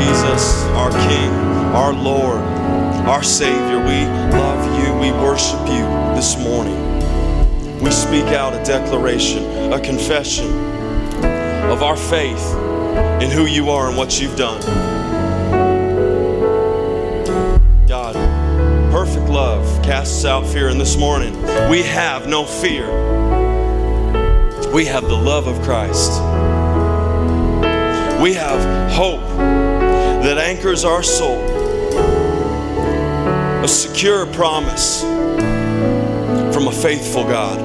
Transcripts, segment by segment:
Jesus, our King, our Lord, our Savior. We love you. We worship you this morning. We speak out a declaration, a confession of our faith in who you are and what you've done. God, perfect love casts out fear. And this morning, we have no fear. We have the love of Christ. We have hope that anchors our soul, a secure promise from a faithful God.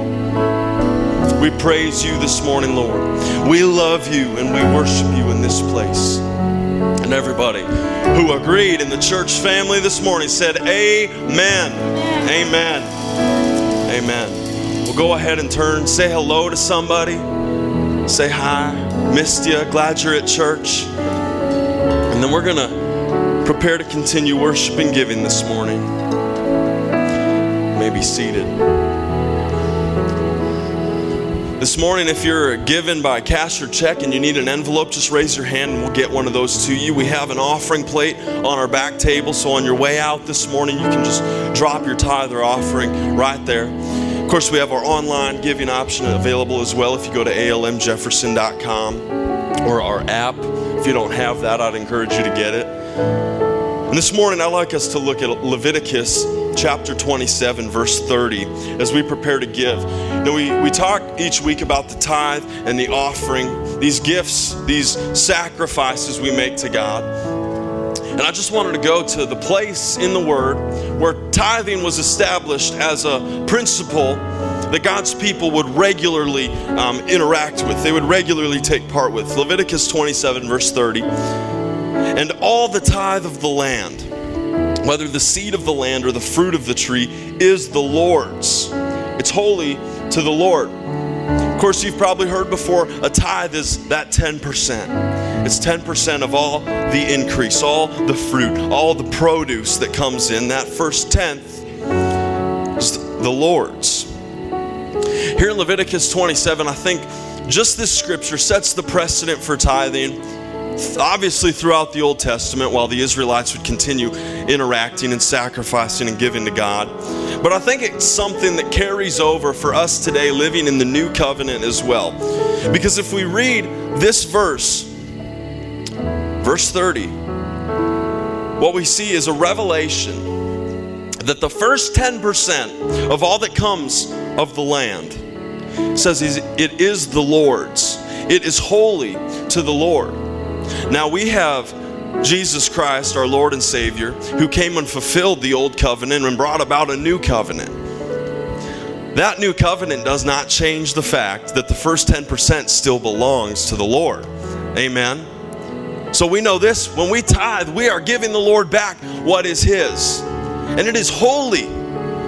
We praise you this morning, Lord. We love you and we worship you in this place. And everybody who agreed in the church family this morning said, Amen. Amen. Amen. We'll go ahead and turn, say hello to somebody, say hi, missed you, glad you're at church. And then we're going to prepare to continue worship and giving this morning. You may be seated. This morning, if you're given by cash or check and you need an envelope, just raise your hand and we'll get one of those to you. We have an offering plate on our back table, so on your way out this morning, you can just drop your tithe or offering right there. Of course, we have our online giving option available as well if you go to almjefferson.com or our app. If you don't have that, I'd encourage you to get it. And this morning, I'd like us to look at Leviticus chapter 27, verse 30, as we prepare to give. Now, we, we talk each week about the tithe and the offering, these gifts, these sacrifices we make to God. And I just wanted to go to the place in the Word where tithing was established as a principle that God's people would regularly um, interact with, they would regularly take part with. Leviticus 27, verse 30. And all the tithe of the land, whether the seed of the land or the fruit of the tree, is the Lord's. It's holy to the Lord. Of course, you've probably heard before a tithe is that 10%. It's 10% of all the increase, all the fruit, all the produce that comes in. That first tenth is the Lord's. Here in Leviticus 27, I think just this scripture sets the precedent for tithing obviously throughout the Old Testament while the Israelites would continue interacting and sacrificing and giving to God. But I think it's something that carries over for us today living in the new covenant as well. Because if we read this verse, verse 30, what we see is a revelation that the first 10% of all that comes of the land says it is the Lord's. It is holy to the Lord. Now we have Jesus Christ, our Lord and Savior, who came and fulfilled the old covenant and brought about a new covenant. That new covenant does not change the fact that the first 10% still belongs to the Lord. Amen. So we know this when we tithe, we are giving the Lord back what is His. And it is holy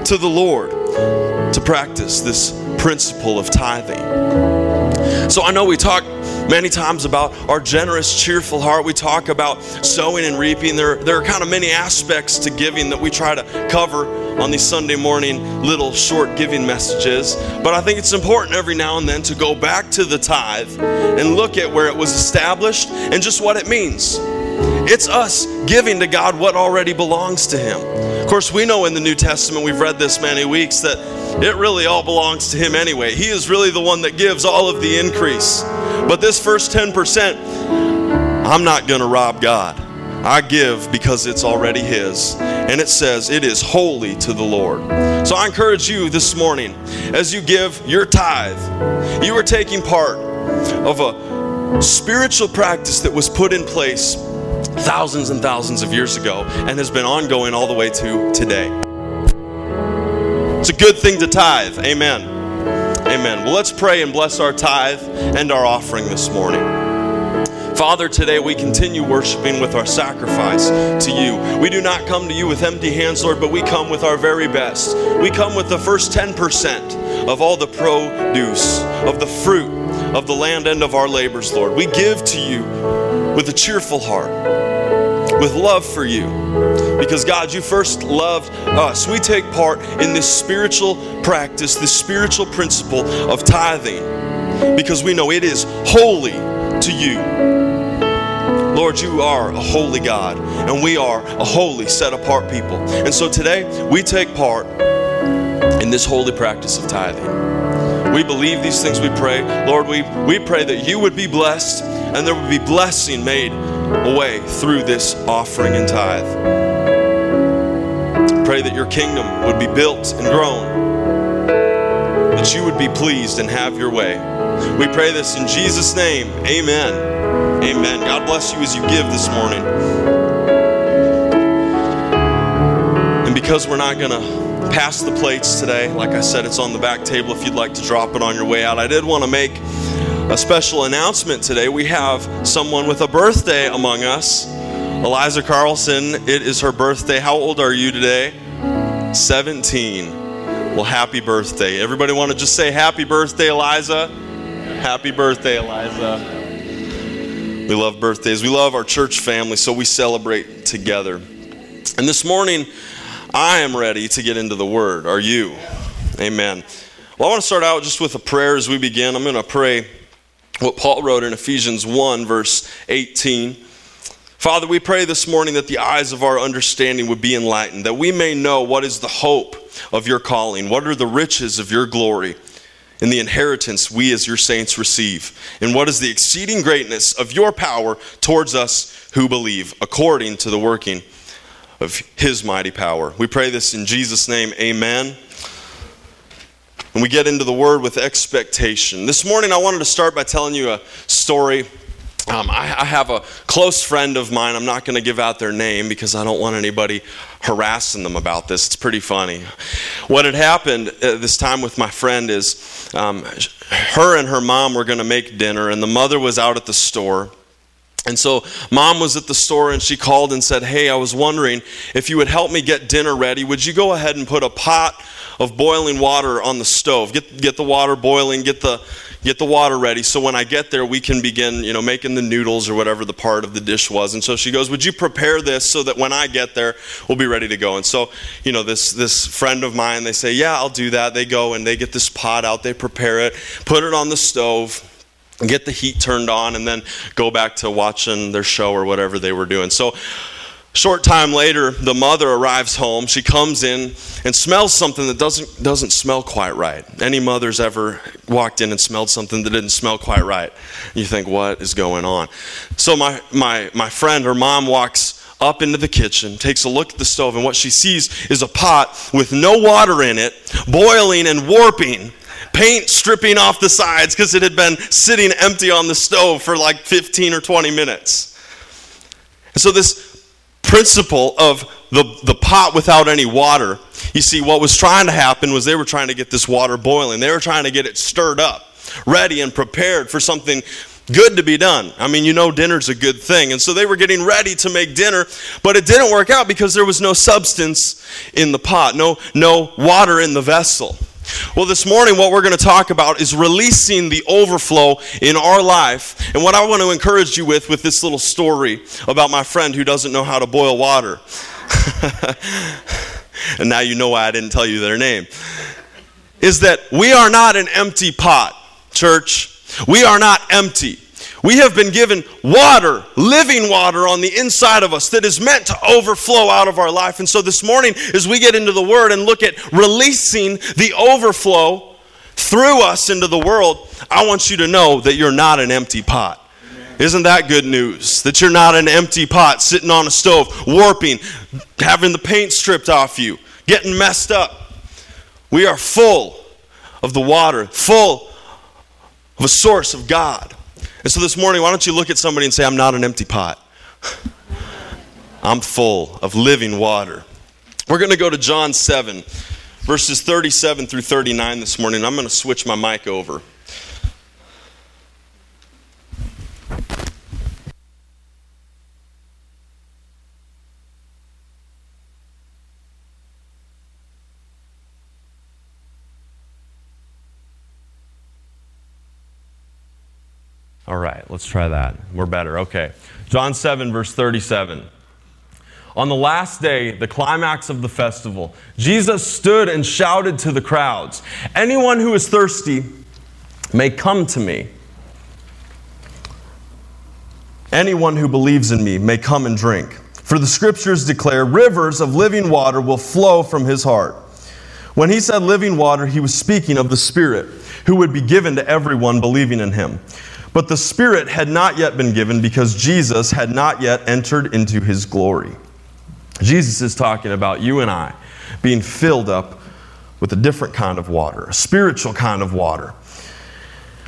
to the Lord to practice this principle of tithing. So I know we talk many times about our generous, cheerful heart. We talk about sowing and reaping. There, there are kind of many aspects to giving that we try to cover on these Sunday morning little short giving messages. But I think it's important every now and then to go back to the tithe and look at where it was established and just what it means. It's us giving to God what already belongs to Him. Of course, we know in the New Testament, we've read this many weeks, that it really all belongs to Him anyway. He is really the one that gives all of the increase. But this first 10%, I'm not going to rob God. I give because it's already His. And it says it is holy to the Lord. So I encourage you this morning, as you give your tithe, you are taking part of a spiritual practice that was put in place thousands and thousands of years ago and has been ongoing all the way to today. It's a good thing to tithe. Amen. Amen. Well, let's pray and bless our tithe and our offering this morning. Father, today we continue worshiping with our sacrifice to you. We do not come to you with empty hands, Lord, but we come with our very best. We come with the first 10% of all the produce, of the fruit of the land and of our labors, Lord. We give to you with a cheerful heart, with love for you. Because, God, you first loved us. We take part in this spiritual practice, this spiritual principle of tithing, because we know it is holy to you. Lord, you are a holy God, and we are a holy, set apart people. And so today, we take part in this holy practice of tithing. We believe these things we pray. Lord, we, we pray that you would be blessed and there would be blessing made away through this offering and tithe. Pray that your kingdom would be built and grown, that you would be pleased and have your way. We pray this in Jesus' name. Amen. Amen. God bless you as you give this morning. And because we're not going to pass the plates today, like I said, it's on the back table if you'd like to drop it on your way out. I did want to make a special announcement today. We have someone with a birthday among us. Eliza Carlson, it is her birthday. How old are you today? 17. Well, happy birthday. Everybody want to just say happy birthday, Eliza? Happy birthday, Eliza. We love birthdays. We love our church family, so we celebrate together. And this morning, I am ready to get into the Word. Are you? Amen. Well, I want to start out just with a prayer as we begin. I'm going to pray what Paul wrote in Ephesians 1, verse 18. Father, we pray this morning that the eyes of our understanding would be enlightened, that we may know what is the hope of your calling, what are the riches of your glory, and the inheritance we as your saints receive, and what is the exceeding greatness of your power towards us who believe, according to the working of his mighty power. We pray this in Jesus' name. Amen. And we get into the word with expectation. This morning, I wanted to start by telling you a story. Um, I, I, have a close friend of mine. I'm not going to give out their name because I don't want anybody harassing them about this. It's pretty funny. What had happened uh, this time with my friend is um, her and her mom were going to make dinner, and the mother was out at the store. And so, mom was at the store and she called and said, Hey, I was wondering if you would help me get dinner ready. Would you go ahead and put a pot of boiling water on the stove? Get, get the water boiling, get the, get the water ready so when I get there, we can begin, you know, making the noodles or whatever the part of the dish was. And so she goes, Would you prepare this so that when I get there, we'll be ready to go? And so, you know, this, this friend of mine, they say, Yeah, I'll do that. They go and they get this pot out, they prepare it, put it on the stove get the heat turned on and then go back to watching their show or whatever they were doing. So, short time later, the mother arrives home. She comes in and smells something that doesn't, doesn't smell quite right. Any mother's ever walked in and smelled something that didn't smell quite right? You think, what is going on? So, my, my, my friend, her mom, walks up into the kitchen, takes a look at the stove, and what she sees is a pot with no water in it, boiling and warping paint stripping off the sides because it had been sitting empty on the stove for like 15 or 20 minutes. So, this principle of the, the pot without any water, you see, what was trying to happen was they were trying to get this water boiling. They were trying to get it stirred up, ready and prepared for something good to be done. I mean, you know, dinner's a good thing. And so they were getting ready to make dinner, but it didn't work out because there was no substance in the pot, no, no water in the vessel. Well, this morning, what we're going to talk about is releasing the overflow in our life. And what I want to encourage you with, with this little story about my friend who doesn't know how to boil water. and now you know why I didn't tell you their name. Is that we are not an empty pot, church. We are not empty. We have been given water, living water on the inside of us that is meant to overflow out of our life. And so this morning, as we get into the Word and look at releasing the overflow through us into the world, I want you to know that you're not an empty pot. Isn't that good news? That you're not an empty pot sitting on a stove, warping, having the paint stripped off you, getting messed up. We are full of the water, full of a source of God. And so this morning, why don't you look at somebody and say, I'm not an empty pot. I'm full of living water. We're going to go to John 7, verses 37 through 39 this morning. I'm going to switch my mic over. Let's try that. We're better. Okay. John 7, verse 37. On the last day, the climax of the festival, Jesus stood and shouted to the crowds Anyone who is thirsty may come to me anyone who believes in me may come and drink. For the scriptures declare rivers of living water will flow from his heart. When he said living water, he was speaking of the Spirit, who would be given to everyone believing in him. But the Spirit had not yet been given because Jesus had not yet entered into his glory. Jesus is talking about you and I being filled up with a different kind of water, a spiritual kind of water.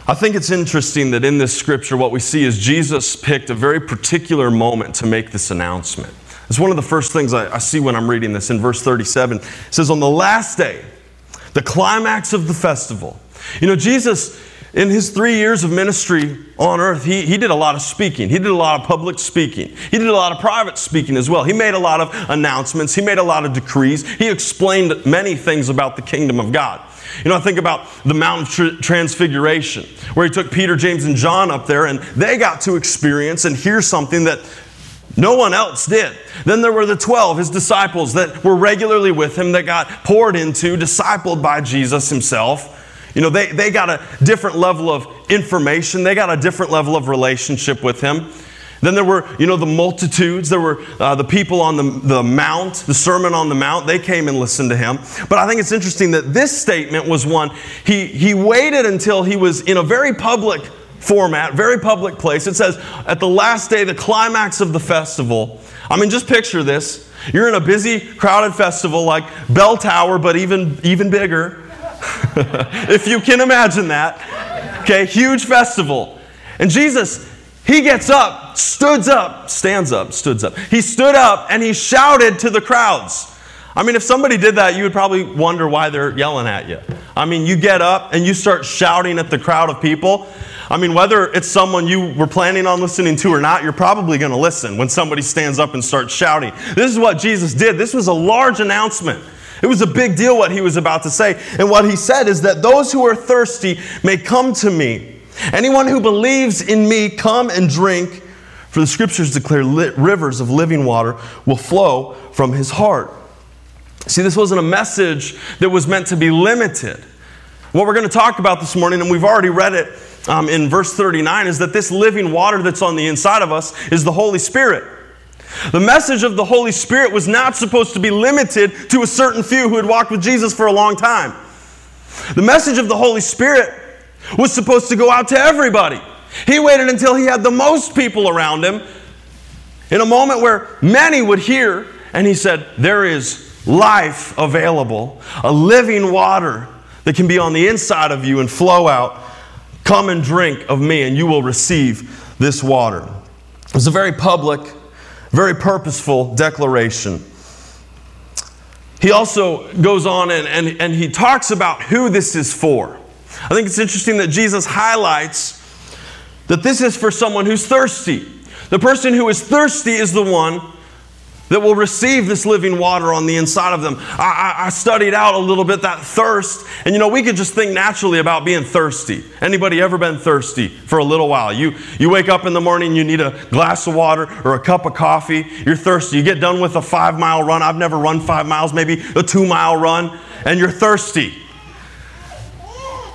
I think it's interesting that in this scripture, what we see is Jesus picked a very particular moment to make this announcement. It's one of the first things I, I see when I'm reading this in verse 37. It says, On the last day, the climax of the festival. You know, Jesus in his three years of ministry on earth, he, he did a lot of speaking. He did a lot of public speaking. He did a lot of private speaking as well. He made a lot of announcements. He made a lot of decrees. He explained many things about the kingdom of God. You know, I think about the Mount of Transfiguration, where he took Peter, James, and John up there, and they got to experience and hear something that no one else did. Then there were the 12, his disciples, that were regularly with him, that got poured into, discipled by Jesus himself. You know, they, they got a different level of information, they got a different level of relationship with him. Then there were, you know, the multitudes. There were uh, the people on the, the Mount, the Sermon on the Mount. They came and listened to him. But I think it's interesting that this statement was one, he, he waited until he was in a very public format, very public place. It says, at the last day, the climax of the festival. I mean, just picture this. You're in a busy, crowded festival like Bell Tower, but even, even bigger. if you can imagine that. Okay, huge festival. And Jesus, he gets up, stoods up, stands up, stoods up. He stood up and he shouted to the crowds. I mean, if somebody did that, you would probably wonder why they're yelling at you. I mean, you get up and you start shouting at the crowd of people. I mean, whether it's someone you were planning on listening to or not, you're probably going to listen when somebody stands up and starts shouting. This is what Jesus did. This was a large announcement. It was a big deal what he was about to say. And what he said is that those who are thirsty may come to me. Anyone who believes in me, come and drink. For the scriptures declare rivers of living water will flow from his heart. See, this wasn't a message that was meant to be limited. What we're going to talk about this morning, and we've already read it um, in verse 39, is that this living water that's on the inside of us is the Holy Spirit. The message of the Holy Spirit was not supposed to be limited to a certain few who had walked with Jesus for a long time. The message of the Holy Spirit was supposed to go out to everybody. He waited until he had the most people around him in a moment where many would hear, and he said, There is life available, a living water that can be on the inside of you and flow out. Come and drink of me, and you will receive this water. It was a very public very purposeful declaration. He also goes on and, and, and he talks about who this is for. I think it's interesting that Jesus highlights that this is for someone who's thirsty. The person who is thirsty is the one that will receive this living water on the inside of them. I, I, I, studied out a little bit that thirst, and you know, we could just think naturally about being thirsty. Anybody ever been thirsty for a little while? You, you wake up in the morning, you need a glass of water or a cup of coffee, you're thirsty. You get done with a five mile run. I've never run five miles, maybe a two mile run, and you're thirsty.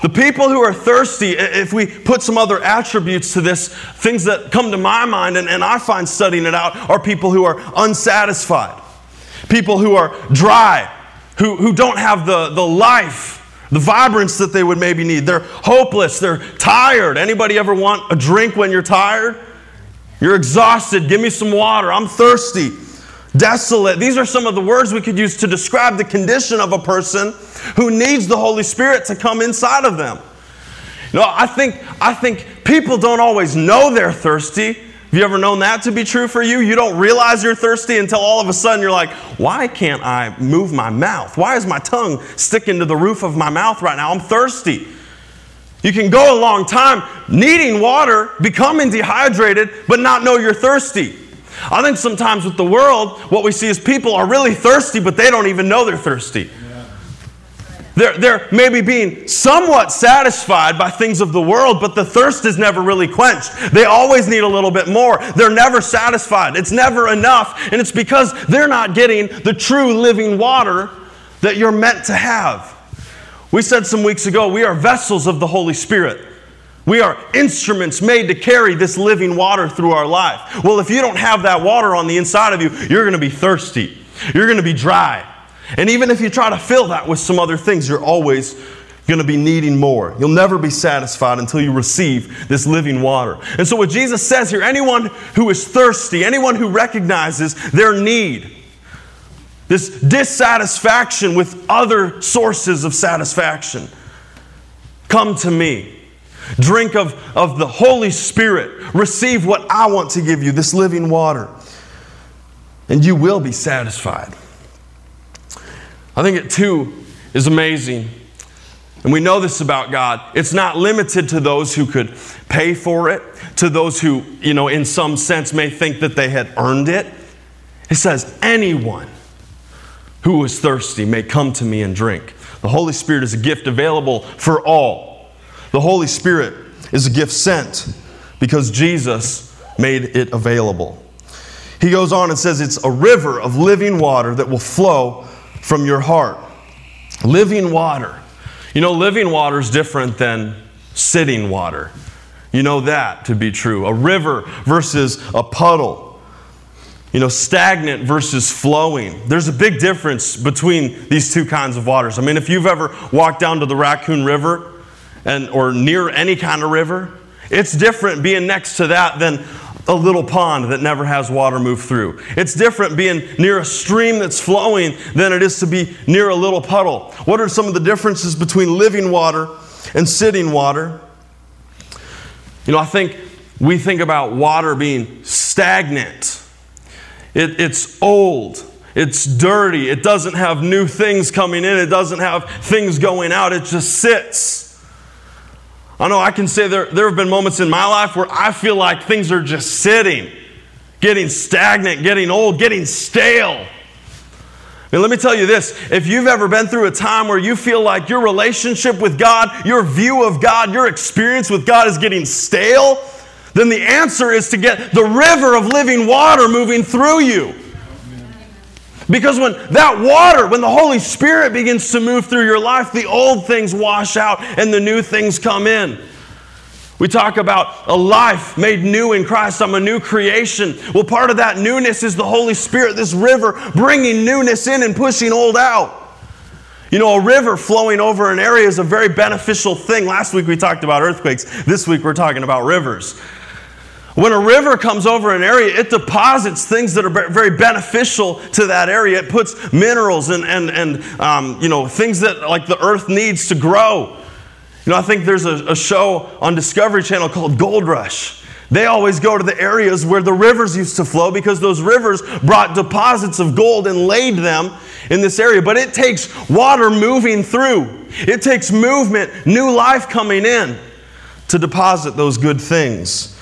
The people who are thirsty, if we put some other attributes to this, things that come to my mind and, and I find studying it out are people who are unsatisfied, people who are dry, who, who don't have the, the life, the vibrance that they would maybe need. They're hopeless, they're tired. Anybody ever want a drink when you're tired? You're exhausted, give me some water, I'm thirsty desolate. These are some of the words we could use to describe the condition of a person who needs the Holy Spirit to come inside of them. You know, I think, I think people don't always know they're thirsty. Have you ever known that to be true for you? You don't realize you're thirsty until all of a sudden you're like, why can't I move my mouth? Why is my tongue sticking to the roof of my mouth right now? I'm thirsty. You can go a long time needing water, becoming dehydrated, but not know you're thirsty. I think sometimes with the world, what we see is people are really thirsty, but they don't even know they're thirsty. They're, they're maybe being somewhat satisfied by things of the world, but the thirst is never really quenched. They always need a little bit more. They're never satisfied. It's never enough. And it's because they're not getting the true living water that you're meant to have. We said some weeks ago, we are vessels of the Holy Spirit. We are instruments made to carry this living water through our life. Well, if you don't have that water on the inside of you, you're going to be thirsty. You're going to be dry. And even if you try to fill that with some other things, you're always going to be needing more. You'll never be satisfied until you receive this living water. And so, what Jesus says here anyone who is thirsty, anyone who recognizes their need, this dissatisfaction with other sources of satisfaction, come to me. Drink of, of the Holy Spirit. Receive what I want to give you, this living water. And you will be satisfied. I think it too is amazing. And we know this about God. It's not limited to those who could pay for it, to those who, you know, in some sense may think that they had earned it. It says, anyone who is thirsty may come to me and drink. The Holy Spirit is a gift available for all. The Holy Spirit is a gift sent because Jesus made it available. He goes on and says it's a river of living water that will flow from your heart. Living water. You know, living water is different than sitting water. You know that to be true. A river versus a puddle. You know, stagnant versus flowing. There's a big difference between these two kinds of waters. I mean, if you've ever walked down to the Raccoon River, and, or near any kind of river, it's different being next to that than a little pond that never has water move through. It's different being near a stream that's flowing than it is to be near a little puddle. What are some of the differences between living water and sitting water? You know, I think we think about water being stagnant, it, it's old. It's dirty. It doesn't have new things coming in. It doesn't have things going out. It just sits. I know I can say there, there have been moments in my life where I feel like things are just sitting, getting stagnant, getting old, getting stale. And let me tell you this if you've ever been through a time where you feel like your relationship with God, your view of God, your experience with God is getting stale, then the answer is to get the river of living water moving through you. Because when that water, when the Holy Spirit begins to move through your life, the old things wash out and the new things come in. We talk about a life made new in Christ. I'm a new creation. Well, part of that newness is the Holy Spirit, this river bringing newness in and pushing old out. You know, a river flowing over an area is a very beneficial thing. Last week we talked about earthquakes. This week we're talking about rivers. When a river comes over an area, it deposits things that are very beneficial to that area. It puts minerals and, and, and um, you know, things that like the earth needs to grow. You know, I think there's a, a show on Discovery Channel called Gold Rush. They always go to the areas where the rivers used to flow because those rivers brought deposits of gold and laid them in this area. But it takes water moving through, it takes movement, new life coming in to deposit those good things.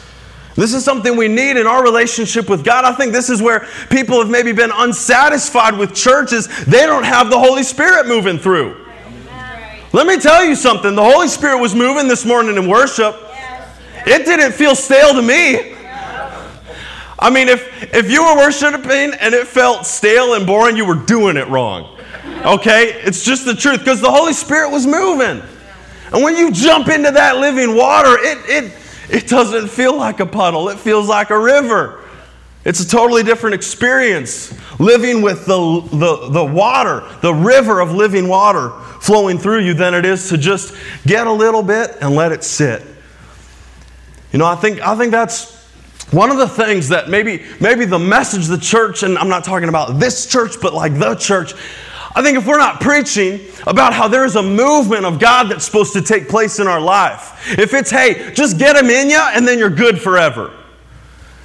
This is something we need in our relationship with God. I think this is where people have maybe been unsatisfied with churches. They don't have the Holy Spirit moving through. Let me tell you something. The Holy Spirit was moving this morning in worship. It didn't feel stale to me. I mean, if, if you were worshiping and it felt stale and boring, you were doing it wrong. Okay? It's just the truth because the Holy Spirit was moving. And when you jump into that living water, it, it, it doesn't feel like a puddle, it feels like a river. It's a totally different experience living with the, the, the water, the river of living water flowing through you than it is to just get a little bit and let it sit. You know, I think, I think that's one of the things that maybe, maybe the message the church, and I'm not talking about this church, but like the church, I think if we're not preaching about how there's a movement of God that's supposed to take place in our life, if it's, hey, just get him in you and then you're good forever.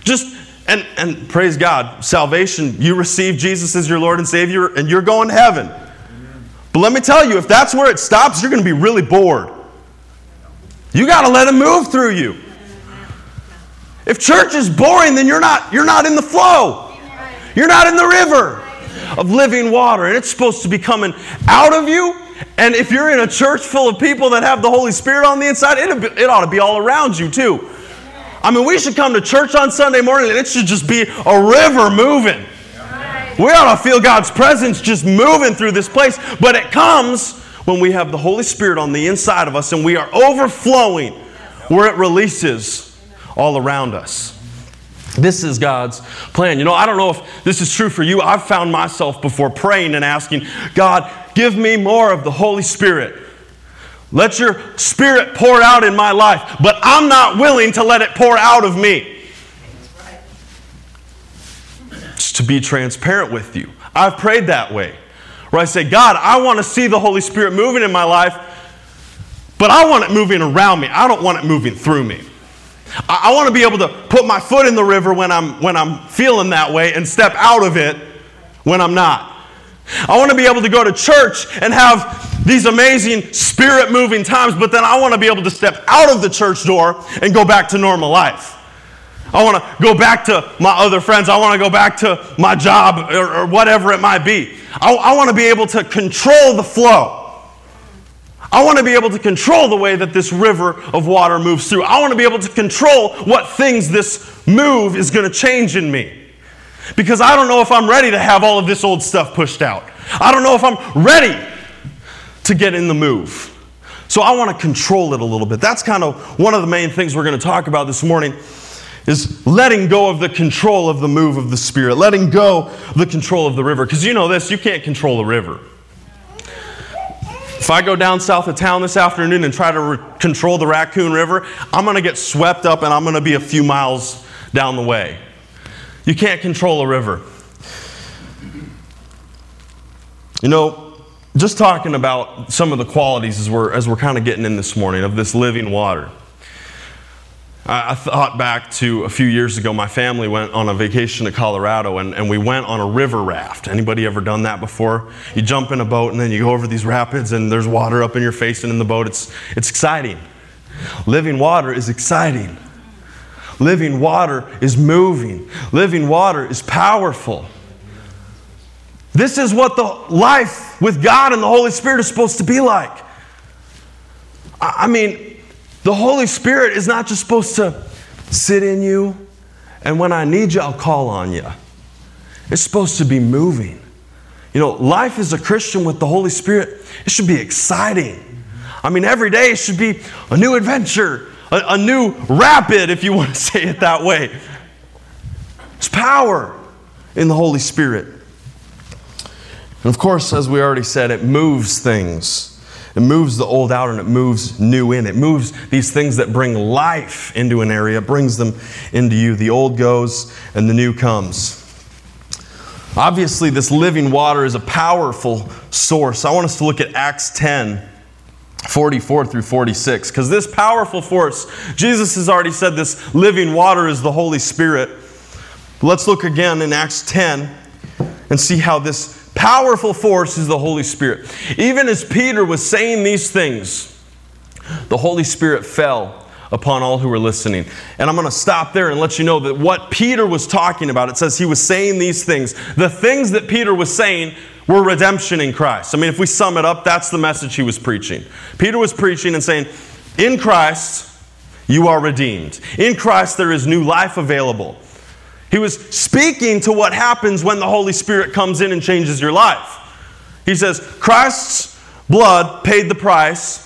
Just, and, and praise God, salvation, you receive Jesus as your Lord and Savior and you're going to heaven. But let me tell you, if that's where it stops, you're going to be really bored. You got to let him move through you. If church is boring, then you're not, you're not in the flow. You're not in the river of living water, and it's supposed to be coming out of you. And if you're in a church full of people that have the Holy Spirit on the inside, it, it ought to be all around you too. I mean, we should come to church on Sunday morning and it should just be a river moving. We ought to feel God's presence just moving through this place, but it comes when we have the Holy Spirit on the inside of us and we are overflowing where it releases all around us. This is God's plan. You know, I don't know if this is true for you. I've found myself before praying and asking, God, give me more of the Holy Spirit. Let your Spirit pour out in my life, but I'm not willing to let it pour out of me. Just to be transparent with you. I've prayed that way. Where I say, God, I want to see the Holy Spirit moving in my life, but I want it moving around me. I don't want it moving through me. I, I want to be able to put my foot in the river when I'm, when I'm feeling that way and step out of it when I'm not. I want to be able to go to church and have these amazing spirit moving times, but then I want to be able to step out of the church door and go back to normal life. I want to go back to my other friends. I want to go back to my job or, or whatever it might be. I, I want to be able to control the flow. I want to be able to control the way that this river of water moves through. I want to be able to control what things this move is going to change in me. Because I don't know if I'm ready to have all of this old stuff pushed out. I don't know if I'm ready to get in the move. So I want to control it a little bit. That's kind of one of the main things we're going to talk about this morning is letting go of the control of the move of the spirit, letting go the control of the river. Because you know this, you can't control the river. If I go down south of town this afternoon and try to re- control the Raccoon River, I'm going to get swept up and I'm going to be a few miles down the way. You can't control a river. You know, just talking about some of the qualities as we're, as we're kind of getting in this morning of this living water. I, I thought back to a few years ago, my family went on a vacation to Colorado and, and we went on a river raft. Anybody ever done that before? You jump in a boat and then you go over these rapids and there's water up in your face and in the boat. It's, it's exciting. Living water is exciting. Living water is moving. Living water is powerful. This is what the life with God and the Holy Spirit is supposed to be like. I mean, the Holy Spirit is not just supposed to sit in you, and when I need you, I'll call on you. It's supposed to be moving. You know, life as a Christian with the Holy Spirit, it should be exciting. I mean, every day it should be a new adventure, a, a new rapid, if you want to say it that way. It's power in the Holy Spirit. And of course, as we already said, it moves things. It moves the old out and it moves new in. It moves these things that bring life into an area, brings them into you. The old goes and the new comes. Obviously, this living water is a powerful source. I want us to look at Acts 10 44 through 46 because this powerful force, Jesus has already said this living water is the Holy Spirit. Let's look again in Acts 10 and see how this powerful force is the Holy Spirit. Even as Peter was saying these things, the Holy Spirit fell upon all who were listening. And I'm going to stop there and let you know that what Peter was talking about, it says he was saying these things. The things that Peter was saying were redemption in Christ. I mean, if we sum it up, that's the message he was preaching. Peter was preaching and saying, In Christ, you are redeemed. In Christ, there is new life available. He was speaking to what happens when the Holy Spirit comes in and changes your life. He says, Christ's blood paid the price,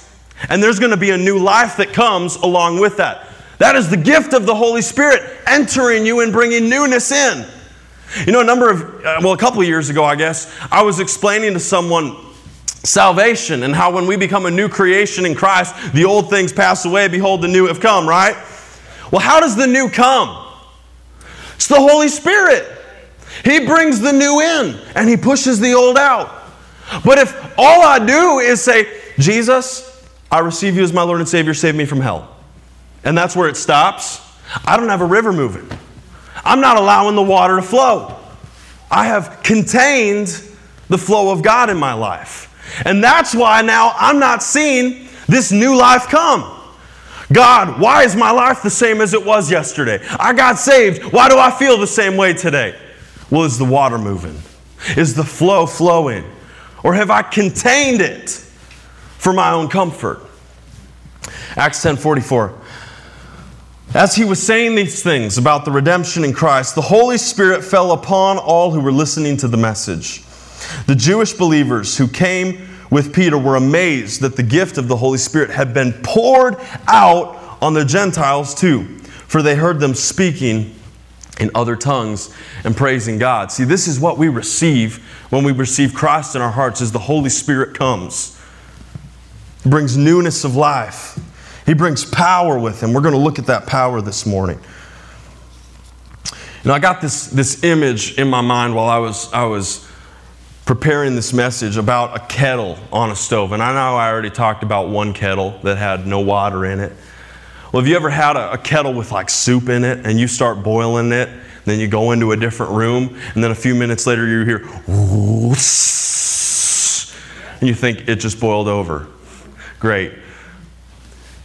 and there's going to be a new life that comes along with that. That is the gift of the Holy Spirit entering you and bringing newness in. You know, a number of, uh, well, a couple of years ago, I guess, I was explaining to someone salvation and how when we become a new creation in Christ, the old things pass away, behold, the new have come, right? Well, how does the new come? It's the Holy Spirit. He brings the new in and He pushes the old out. But if all I do is say, Jesus, I receive you as my Lord and Savior, save me from hell, and that's where it stops, I don't have a river moving. I'm not allowing the water to flow. I have contained the flow of God in my life. And that's why now I'm not seeing this new life come. God, why is my life the same as it was yesterday? I got saved. Why do I feel the same way today? Well, is the water moving? Is the flow flowing? Or have I contained it for my own comfort? Acts 10:44 As he was saying these things about the redemption in Christ, the Holy Spirit fell upon all who were listening to the message. The Jewish believers who came with Peter were amazed that the gift of the Holy Spirit had been poured out on the Gentiles too, for they heard them speaking in other tongues and praising God. See, this is what we receive when we receive Christ in our hearts as the Holy Spirit comes. He brings newness of life. He brings power with him. We're going to look at that power this morning. You know, I got this, this image in my mind while I was, I was preparing this message about a kettle on a stove. And I know I already talked about one kettle that had no water in it. Well, have you ever had a, a kettle with like soup in it and you start boiling it? Then you go into a different room, and then a few minutes later you hear, and you think it just boiled over. Great.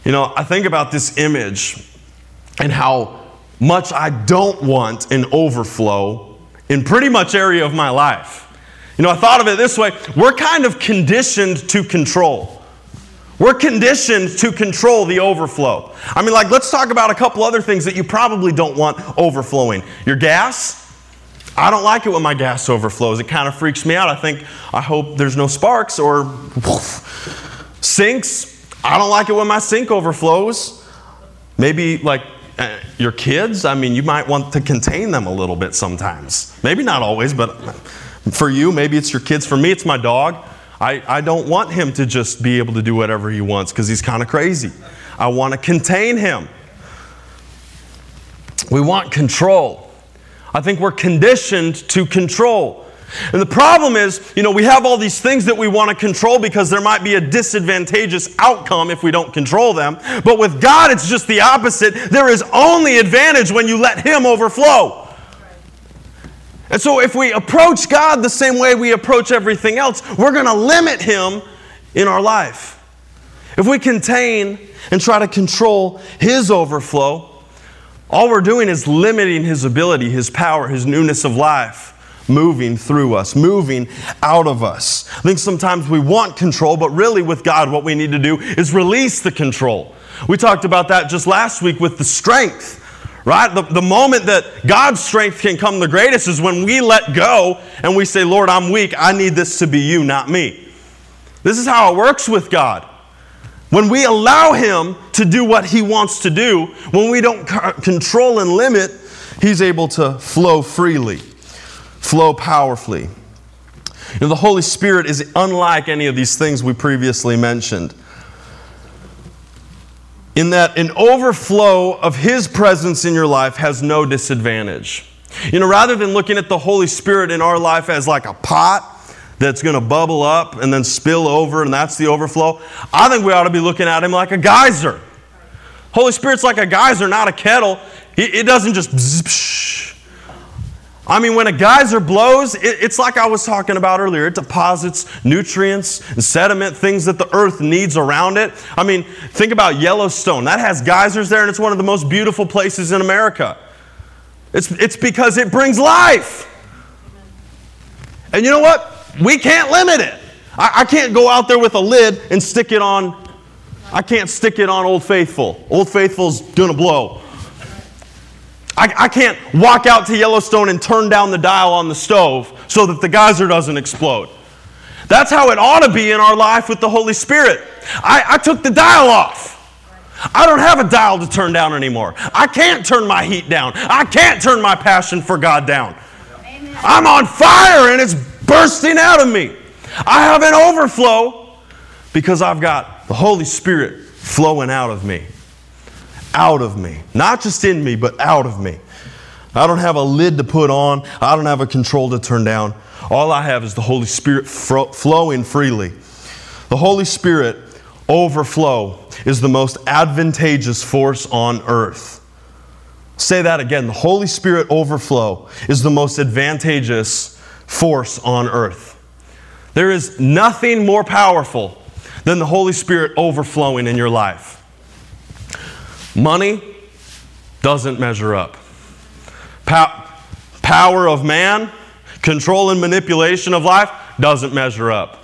You know, I think about this image and how much I don't want an overflow in pretty much area of my life. You know, I thought of it this way we're kind of conditioned to control. We're conditioned to control the overflow. I mean, like, let's talk about a couple other things that you probably don't want overflowing. Your gas. I don't like it when my gas overflows. It kind of freaks me out. I think, I hope there's no sparks or woof. sinks. I don't like it when my sink overflows. Maybe, like, uh, your kids, I mean, you might want to contain them a little bit sometimes. Maybe not always, but for you, maybe it's your kids. For me, it's my dog. I, I don't want him to just be able to do whatever he wants because he's kind of crazy. I want to contain him. We want control. I think we're conditioned to control. And the problem is, you know, we have all these things that we want to control because there might be a disadvantageous outcome if we don't control them. But with God, it's just the opposite. There is only advantage when you let Him overflow. And so, if we approach God the same way we approach everything else, we're going to limit Him in our life. If we contain and try to control His overflow, all we're doing is limiting His ability, His power, His newness of life moving through us, moving out of us. I think sometimes we want control, but really with God, what we need to do is release the control. We talked about that just last week with the strength right? The, the moment that God's strength can come the greatest is when we let go and we say, Lord, I'm weak. I need this to be you, not me. This is how it works with God. When we allow Him to do what He wants to do, when we don't control and limit, He's able to flow freely, flow powerfully. You know, the Holy Spirit is unlike any of these things we previously mentioned in that an overflow of His presence in your life has no disadvantage. You know, rather than looking at the Holy Spirit in our life as like a pot that's going to bubble up and then spill over and that's the overflow, I think we ought to be looking at Him like a geyser. Holy Spirit's like a geyser, not a kettle. It doesn't just I mean, when a geyser blows, it's like I was talking about earlier. It deposits nutrients and sediment, things that the earth needs around it. I mean, think about Yellowstone. That has geysers there, and it's one of the most beautiful places in America. It's, it's because it brings life. And you know what? We can't limit it. I, I can't go out there with a lid and stick it on. I can't stick it on Old Faithful. Old Faithful's gonna blow. I, I can't walk out to Yellowstone and turn down the dial on the stove so that the geyser doesn't explode. That's how it ought to be in our life with the Holy Spirit. I, I took the dial off. I don't have a dial to turn down anymore. I can't turn my heat down. I can't turn my passion for God down. Amen. I'm on fire and it's bursting out of me. I have an overflow because I've got the Holy Spirit flowing out of me out of me. Not just in me, but out of me. I don't have a lid to put on, I don't have a control to turn down. All I have is the Holy Spirit flowing freely. The Holy Spirit overflow is the most advantageous force on earth. Say that again. The Holy Spirit overflow is the most advantageous force on earth. There is nothing more powerful than the Holy Spirit overflowing in your life. Money doesn't measure up. power of man, control and manipulation of life doesn't measure up.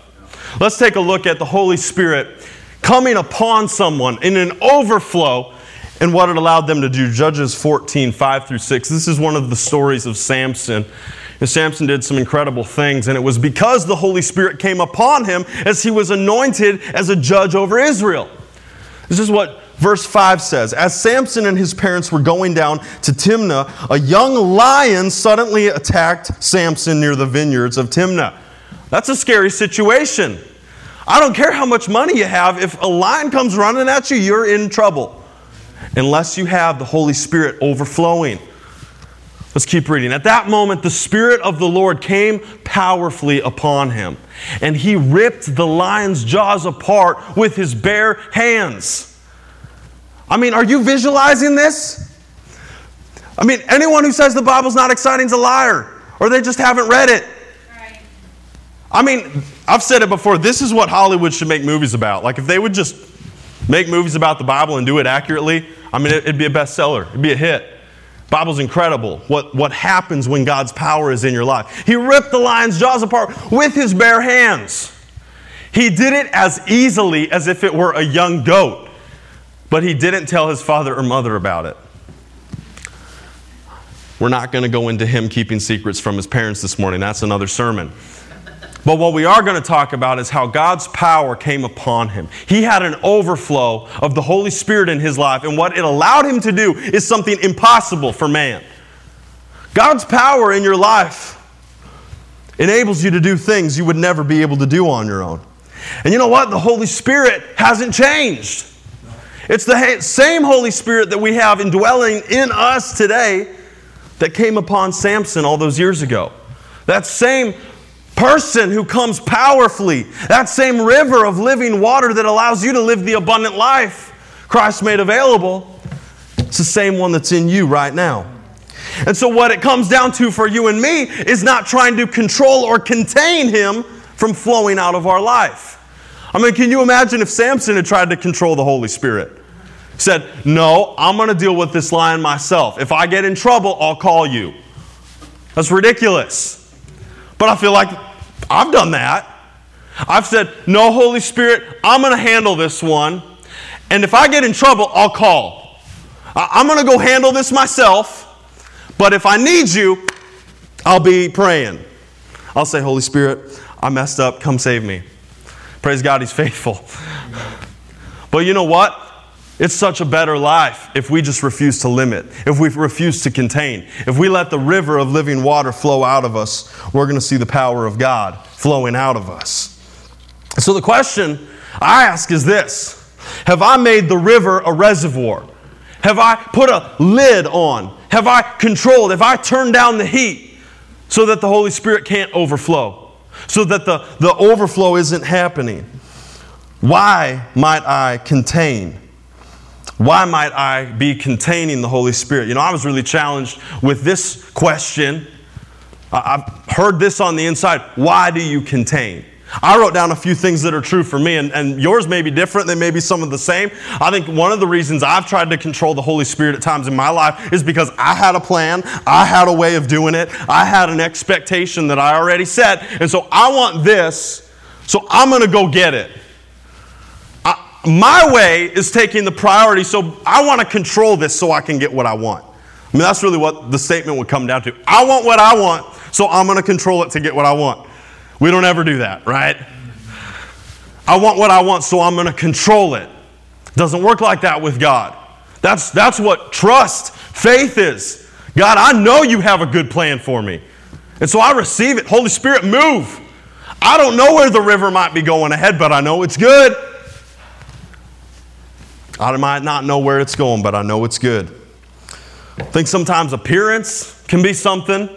Let's take a look at the Holy Spirit coming upon someone in an overflow and what it allowed them to do. Judges 14, 5 through 6. This is one of the stories of Samson. And Samson did some incredible things, and it was because the Holy Spirit came upon him as he was anointed as a judge over Israel. This is what verse 5 says As Samson and his parents were going down to Timnah, a young lion suddenly attacked Samson near the vineyards of Timnah. That's a scary situation. I don't care how much money you have, if a lion comes running at you, you're in trouble. Unless you have the Holy Spirit overflowing. Let's keep reading. At that moment, the Spirit of the Lord came powerfully upon him, and he ripped the lion's jaws apart with his bare hands. I mean, are you visualizing this? I mean, anyone who says the Bible's not exciting is a liar, or they just haven't read it. I mean, I've said it before. This is what Hollywood should make movies about. Like, if they would just make movies about the Bible and do it accurately, I mean, it'd be a bestseller, it'd be a hit. Bible's incredible. What, what happens when God's power is in your life. He ripped the lion's jaws apart with his bare hands. He did it as easily as if it were a young goat, but he didn't tell his father or mother about it. We're not going to go into him keeping secrets from his parents this morning. That's another sermon. But what we are going to talk about is how God's power came upon him. He had an overflow of the Holy Spirit in his life, and what it allowed him to do is something impossible for man. God's power in your life enables you to do things you would never be able to do on your own. And you know what? The Holy Spirit hasn't changed. It's the same Holy Spirit that we have indwelling in us today that came upon Samson all those years ago. That same person who comes powerfully, that same river of living water that allows you to live the abundant life Christ made available, it's the same one that's in you right now. And so, what it comes down to for you and me is not trying to control or contain him from flowing out of our life. I mean, can you imagine if Samson had tried to control the Holy Spirit? Said, No, I'm going to deal with this lion myself. If I get in trouble, I'll call you. That's ridiculous. But I feel like I've done that. I've said, No, Holy Spirit, I'm going to handle this one. And if I get in trouble, I'll call. I'm going to go handle this myself. But if I need you, I'll be praying. I'll say, Holy Spirit, I messed up. Come save me. Praise God, He's faithful. But you know what? It's such a better life if we just refuse to limit, if we refuse to contain. If we let the river of living water flow out of us, we're going to see the power of God flowing out of us. So the question I ask is this Have I made the river a reservoir? Have I put a lid on? Have I controlled? Have I turned down the heat so that the Holy Spirit can't overflow? So that the, the overflow isn't happening? Why might I contain? Why might I be containing the Holy Spirit? You know, I was really challenged with this question. I've heard this on the inside. Why do you contain? I wrote down a few things that are true for me, and, and yours may be different. They may be some of the same. I think one of the reasons I've tried to control the Holy Spirit at times in my life is because I had a plan, I had a way of doing it, I had an expectation that I already set, and so I want this, so I'm going to go get it my way is taking the priority, so I want to control this so I can get what I want. I mean, that's really what the statement would come down to. I want what I want, so I'm going to control it to get what I want. We don't ever do that, right? I want what I want, so I'm going to control it. Doesn't work like that with God. That's, that's what trust, faith is. God, I know you have a good plan for me. And so I receive it. Holy Spirit, move. I don't know where the river might be going ahead, but I know it's good. I might not know where it's going, but I know it's good. I think sometimes appearance can be something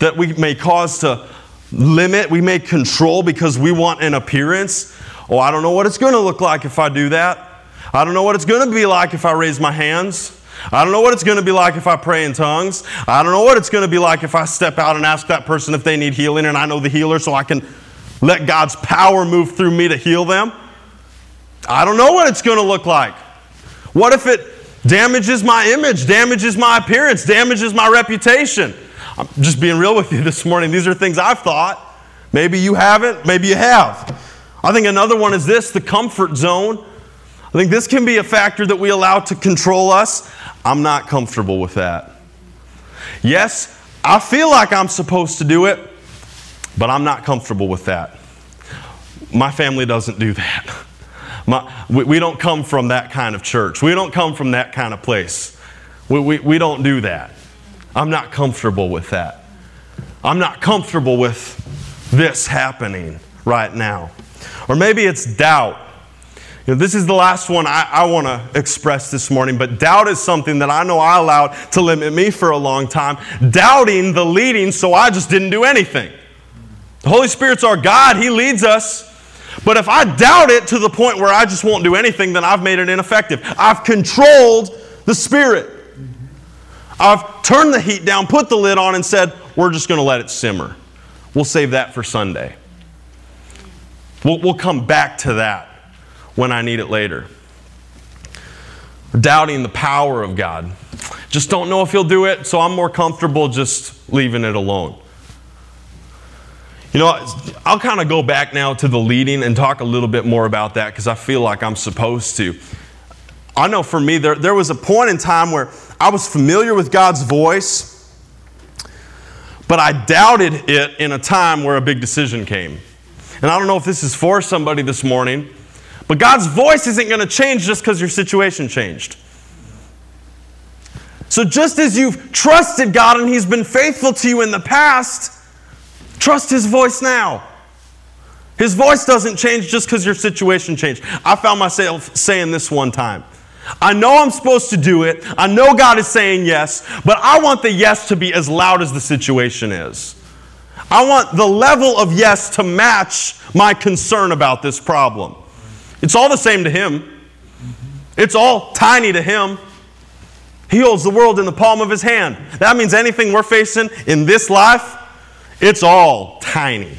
that we may cause to limit, we may control because we want an appearance. Oh, I don't know what it's going to look like if I do that. I don't know what it's going to be like if I raise my hands. I don't know what it's going to be like if I pray in tongues. I don't know what it's going to be like if I step out and ask that person if they need healing and I know the healer so I can let God's power move through me to heal them. I don't know what it's going to look like. What if it damages my image, damages my appearance, damages my reputation? I'm just being real with you this morning. These are things I've thought. Maybe you haven't, maybe you have. I think another one is this the comfort zone. I think this can be a factor that we allow to control us. I'm not comfortable with that. Yes, I feel like I'm supposed to do it, but I'm not comfortable with that. My family doesn't do that. My, we, we, don't come from that kind of church. We don't come from that kind of place. We, we, we don't do that. I'm not comfortable with that. I'm not comfortable with this happening right now. Or maybe it's doubt. You know, this is the last one I, I want to express this morning, but doubt is something that I know I allowed to limit me for a long time. Doubting the leading, so I just didn't do anything. The Holy Spirit's our God, He leads us. But if I doubt it to the point where I just won't do anything, then I've made it ineffective. I've controlled the Spirit. I've turned the heat down, put the lid on, and said, we're just going to let it simmer. We'll save that for Sunday. We'll, we'll come back to that when I need it later. Doubting the power of God. Just don't know if He'll do it, so I'm more comfortable just leaving it alone. You know, I'll kind of go back now to the leading and talk a little bit more about that because I feel like I'm supposed to. I know for me, there, there was a point in time where I was familiar with God's voice, but I doubted it in a time where a big decision came. And I don't know if this is for somebody this morning, but God's voice isn't going to change just because your situation changed. So, just as you've trusted God and He's been faithful to you in the past, trust His voice now. His voice doesn't change just because your situation changed. I found myself saying this one time I know I'm supposed to do it. I know God is saying yes, but I want the yes to be as loud as the situation is. I want the level of yes to match my concern about this problem. It's all the same to Him, it's all tiny to Him. He holds the world in the palm of His hand. That means anything we're facing in this life, it's all tiny.